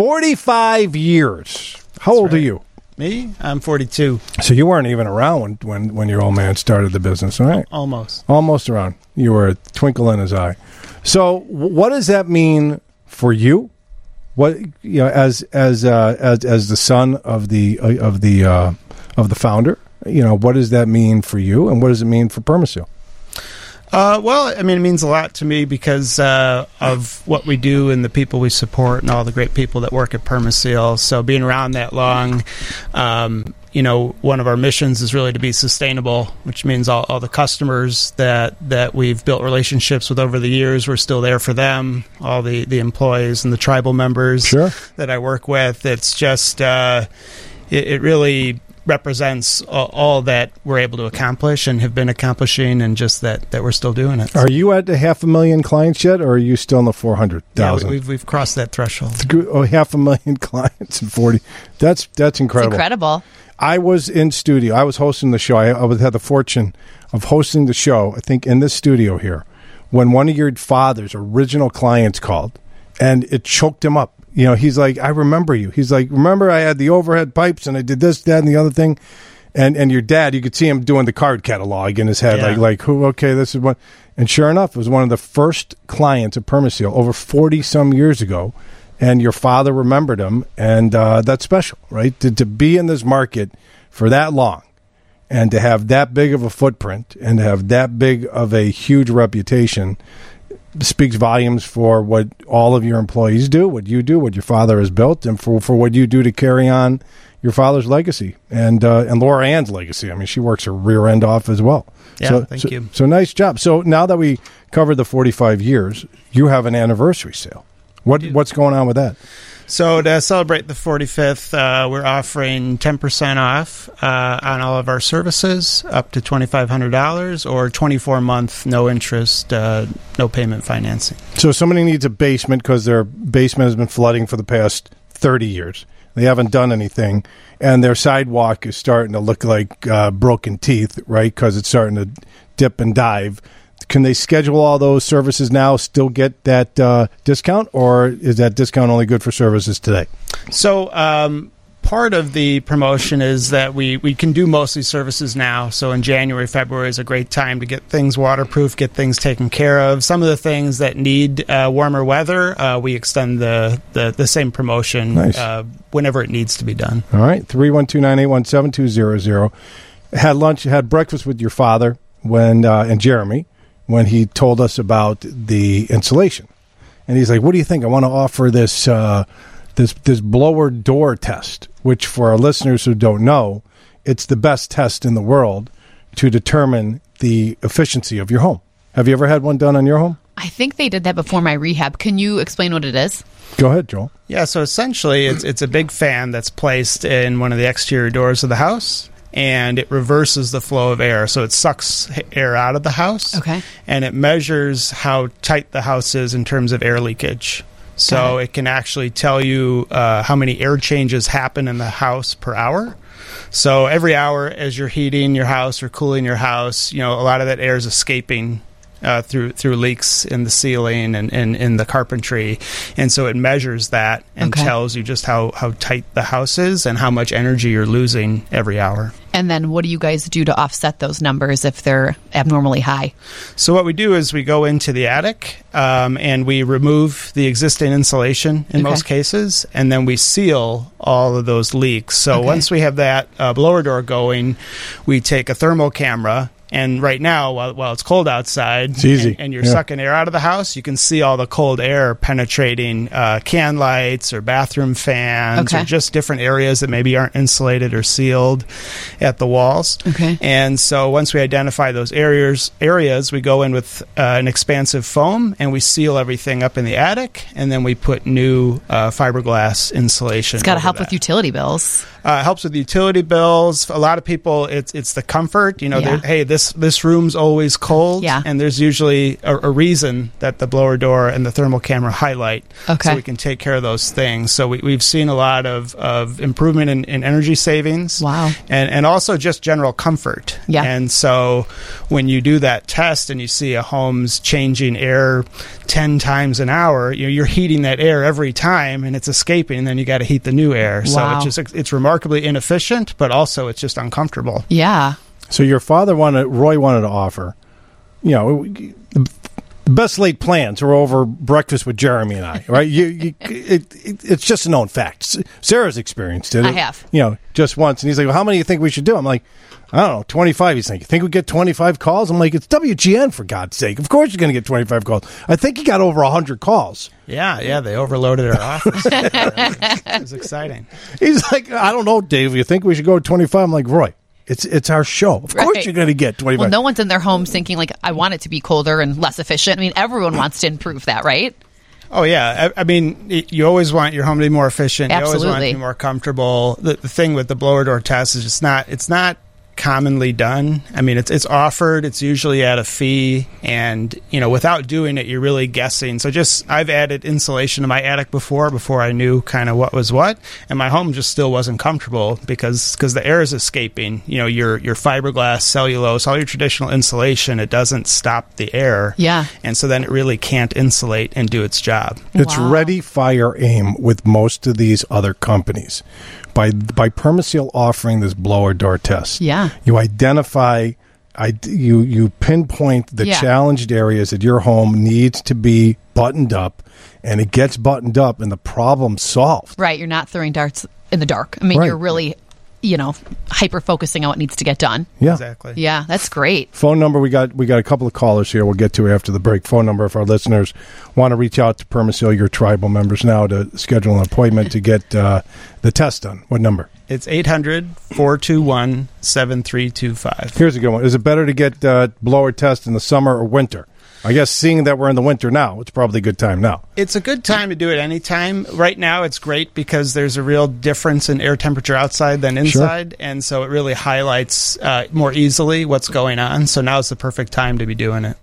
45 years. How old are you? Me? I'm 42. So you weren't even around when, when, when your old man started the business, right? Almost. Almost around. You were a twinkle in his eye. So, what does that mean for you? What you know, as as uh, as as the son of the uh, of the uh, of the founder, you know, what does that mean for you, and what does it mean for Permaseal? Uh, well, I mean, it means a lot to me because uh, of what we do and the people we support and all the great people that work at Permaseal. So being around that long, um, you know, one of our missions is really to be sustainable, which means all, all the customers that, that we've built relationships with over the years, we're still there for them. All the, the employees and the tribal members Sure. that I work with. It's just, uh, it, it really represents all, all that we're able to accomplish and have been accomplishing, and just that that we're still doing it. Are you at the half a million clients yet, or are you still in the 400,000? Yeah, we- thousand? we've we've crossed that threshold. oh, half a million clients and forty. That's that's It's incredible. incredible. I was in studio. I was hosting the show. I, I was, had the fortune of hosting the show. I think in this studio here, when one of your father's original clients called, and it choked him up. You know, he's like, "I remember you." He's like, "Remember, I had the overhead pipes, and I did this, that, and the other thing." And and your dad, you could see him doing the card catalog in his head, Yeah. like like who? Okay, this is what. And sure enough, it was one of the first clients of Permaseal over forty some years ago and your father remembered him, and uh, that's special, right? To, to be in this market for that long, and to have that big of a footprint, and to have that big of a huge reputation, speaks volumes for what all of your employees do, what you do, what your father has built, and for for what you do to carry on your father's legacy and uh, and Laura Ann's legacy. I mean, she works her rear end off as well. Yeah, so, thank so- you. So nice job. So now that we covered the forty five years, you have an anniversary sale. What what's going on with that? So to celebrate the 45th, uh, we're offering 10% off uh, on all of our services, up to $2,500, or 24 month no interest, uh, no payment financing. So somebody needs a basement because their basement has been flooding for the past 30 years. They haven't done anything, and their sidewalk is starting to look like uh, broken teeth, right? Because it's starting to dip and dive. Can they schedule all those services now? Still get that uh, discount, or is that discount only good for services today? So um, part of the promotion is that we, we can do mostly services now. So in January, February is a great time to get things waterproof, get things taken care of. Some of the things that need uh, warmer weather, uh, we extend the, the, the same promotion Nice. uh, whenever it needs to be done. All right, three one two nine eight one seven two zero zero. Had lunch, had breakfast with your father when uh, and Jeremy when he told us about the insulation, and he's like, "What do you think? I want to offer this uh, this this blower door test, which for our listeners who don't know, it's the best test in the world to determine the efficiency of your home. Have you ever had one done on your home? I think they did that before my rehab. Can you explain what it is? Go ahead, Joel. Yeah, so essentially, it's it's a big fan that's placed in one of the exterior doors of the house, and it reverses the flow of air. So it sucks air out of the house, Okay. and it measures how tight the house is in terms of air leakage. So it. it can actually tell you uh, how many air changes happen in the house per hour. So every hour, as you're heating your house or cooling your house, you know a lot of that air is escaping uh, through through leaks in the ceiling and, in the carpentry, and so it measures that and Okay. tells you just how how tight the house is and how much energy you're losing every hour. And then what do you guys do to offset those numbers if they're abnormally high? So what we do is we go into the attic um, and we remove the existing insulation in Okay. most cases, and then we seal all of those leaks. So Okay. once we have that uh, blower door going, we take a thermal camera. And right now, while, while it's cold outside, It's easy. and, and you're Yeah. sucking air out of the house, you can see all the cold air penetrating uh, can lights or bathroom fans Okay. or just different areas that maybe aren't insulated or sealed at the walls. Okay. And so once we identify those areas, areas we go in with uh, an expansive foam and we seal everything up in the attic, and then we put new uh, fiberglass insulation. It's got to help that. with utility bills. Uh, it helps with utility bills. A lot of people, it's it's the comfort. You know, Yeah. hey, this this this room's always cold. Yeah. And there's usually a, a reason that the blower door and the thermal camera highlight. Okay. So we can take care of those things. So we, we've seen a lot of, of improvement in, in energy savings. Wow. And and also just general comfort. Yeah. And so when you do that test and you see a home's changing air ten times an hour, you know, you're heating that air every time and it's escaping, and then you got to heat the new air. Wow. So it's just it's remarkably inefficient, but also it's just uncomfortable. Yeah. So your father wanted, Roy wanted to offer, you know, the best laid plans were over breakfast with Jeremy and I, right? you, you it, it, it's just a known fact. Sarah's experienced it. I have. You know, just once. And he's like, well, how many do you think we should do? I'm like, I don't know, 25. He's like, you think we get 25 calls? I'm like, it's WGN, for God's sake. Of course you're going to get 25 calls. I think he got over 100 calls. Yeah, yeah, they overloaded our office. it was exciting. He's like, I don't know, Dave. You think we should go to 25? I'm like, Roy, it's it's our show. Of course you're going to get 25. Well, no one's in their homes thinking like I want it to be colder and less efficient. I mean, everyone wants to improve that, right? Oh yeah, I, I mean, you always want your home to be more efficient. You always want it to Absolutely. be more comfortable. The, the thing with the blower door test is it's not it's not commonly done. I mean, it's it's offered. It's usually at a fee, and you know, without doing it, you're really guessing. So just I've added insulation to my attic before before I knew kind of what was what, and my home just still wasn't comfortable because because the air is escaping. You know, your your fiberglass, cellulose, all your traditional insulation, it doesn't stop the air. Yeah. and so then it really can't insulate and do its job. It's Wow. ready, fire, aim with most of these other companies. By by Permaseal offering this blower door test, Yeah. you identify, I, you you pinpoint the Yeah. challenged areas that your home needs to be buttoned up, and it gets buttoned up, and the problem solved. Right. You're not throwing darts in the dark. I mean, Right. you're really, you know, hyper focusing on what needs to get done. Yeah. Exactly. Yeah, that's great. Phone number we got we got a couple of callers here. We'll get to after the break. Phone number if our listeners want to reach out to Permaseal, your tribal members now to schedule an appointment to get uh, the test done. What number? It's 800 421 7325. Here's a good one. Is it better to get uh, blower test in the summer or winter? I guess seeing that we're in the winter now, it's probably a good time now. It's a good time to do it anytime. Right now, it's great because there's a real difference in air temperature outside than inside. And so it really highlights uh, more easily what's going on. So now is the perfect time to be doing it.